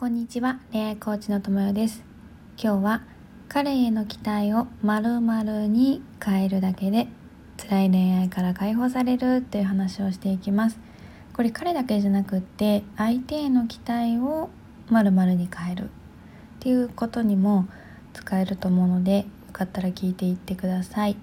こんにちは恋愛コーチのともよです。今日は彼への期待を〇〇に変えるだけで辛い恋愛から解放されるという話をしていきます。これ彼だけじゃなくって相手への期待を〇〇に変える。っていうことにも使えると思うのでよかったら聞いていってください。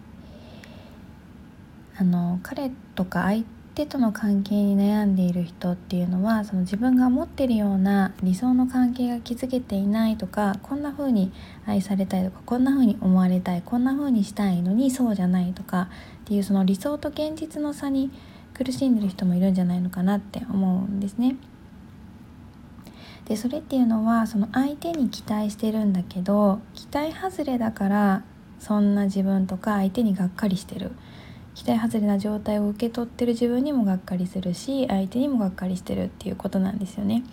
あの彼とか相手との関係に悩んでいる人っていうのはその自分が持ってるような理想の関係が築けていないとかこんな風に愛されたいとかこんな風に思われたいこんな風にしたいのにそうじゃないとかっていうその理想と現実の差に苦しんでる人もいるんじゃないのかなって思うんですね。でそれっていうのはその相手に期待してるんだけど期待外れだからそんな自分とか相手にがっかりしてる期待外れな状態を受け取ってる自分にもがっかりするし相手にもがっかりしてるっていうことなんですよね。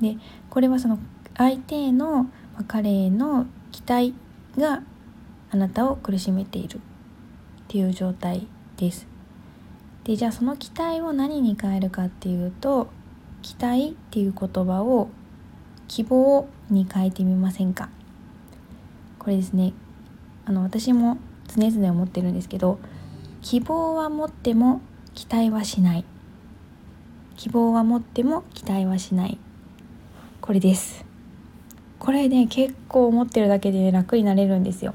でこれはその相手へのま彼への期待があなたを苦しめているっていう状態です。でじゃあその期待を何に変えるかっていうと期待っていう言葉を希望に変えてみませんか？これですねあの私も常々思ってるんですけど希望は持っても期待はしない。希望は持っても期待はしない。これです。これね結構思ってるだけで、ね、楽になれるんですよ。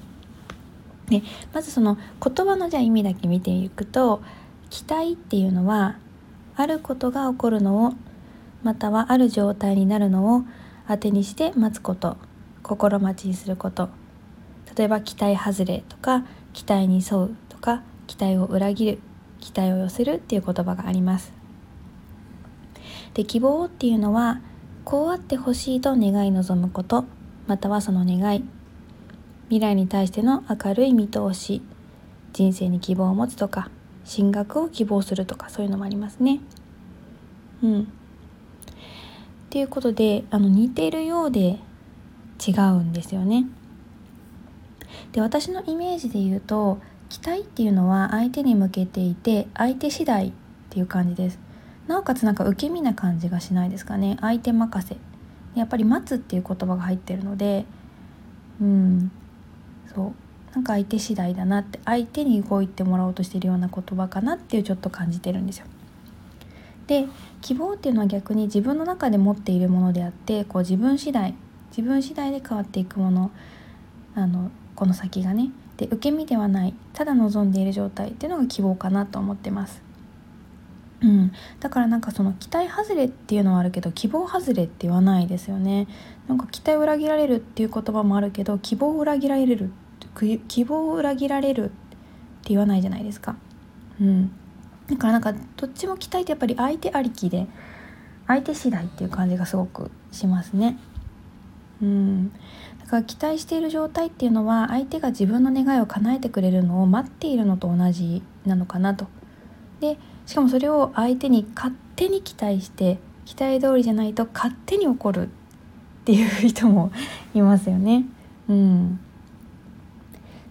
でまずその言葉のじゃあ意味だけ見ていくと期待っていうのはあることが起こるのをまたはある状態になるのを当てにして待つこと。心待ちにすること。例えば期待外れとか期待に沿うとか期待を裏切る期待を寄せるっていう言葉があります。で希望っていうのはこうあってほしいと願い望むことまたはその願い未来に対しての明るい見通し人生に希望を持つとか進学を希望するとかそういうのもありますね。うん。っていうことであの似ているようで違うんですよね。で私のイメージで言うと期待っていうのは相手に向けていて相手次第っていう感じです。なおかつなんか受け身な感じがしないですかね。相手任せ。やっぱり待つっていう言葉が入ってるのでうん。そう。なんか相手次第だなって。相手に動いてもらおうとしてるような言葉かなっていうちょっと感じてるんですよ。で希望っていうのは逆に自分の中で持っているものであってこう自分次第自分次第で変わっていくものあのこの先がねで受け身ではないただ望んでいる状態っていうのが希望かなと思ってます。うん、だからなんかその期待外れっていうのはあるけど希望外れって言わないですよね。なんか期待を裏切られるっていう言葉もあるけど希望を裏切られる希望を裏切られるって言わないじゃないですか。うん。だからなんかどっちも期待ってやっぱり相手ありきで相手次第っていう感じがすごくしますね。うんだから期待している状態っていうのは相手が自分の願いを叶えてくれるのを待っているのと同じなのかなと。でしかもそれを相手に勝手に期待して期待通りじゃないと勝手に怒るっていう人もいますよね。うん、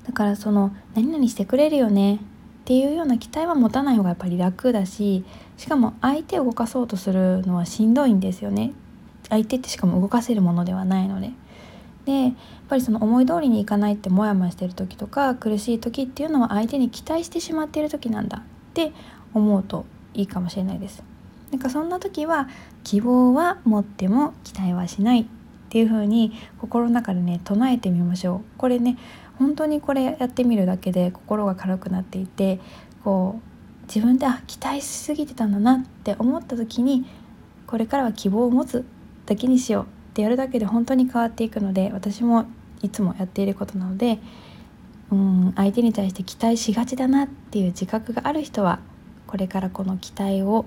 だからその何々してくれるよねっていうような期待は持たない方がやっぱり楽だししかも相手を動かそうとするのはしんどいんですよね相手ってしかも動かせるものではないのででやっぱりその思い通りにいかないってモヤモヤしてる時とか苦しい時っていうのは相手に期待してしまっている時なんだって思うといいかもしれないです。なんかそんな時は希望は持っても期待はしないっていう風に心の中でね唱えてみましょう。これね本当にこれやってみるだけで心が軽くなっていてこう自分であ期待しすぎてたんだなって思った時にこれからは希望を持つだけにしようってやるだけで本当に変わっていくので私もいつもやっていることなのでうん相手に対して期待しがちだなっていう自覚がある人はこれからこの期待を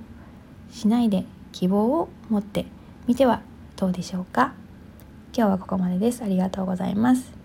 しないで希望を持ってみてはどうでしょうか。今日はここまでです。ありがとうございます。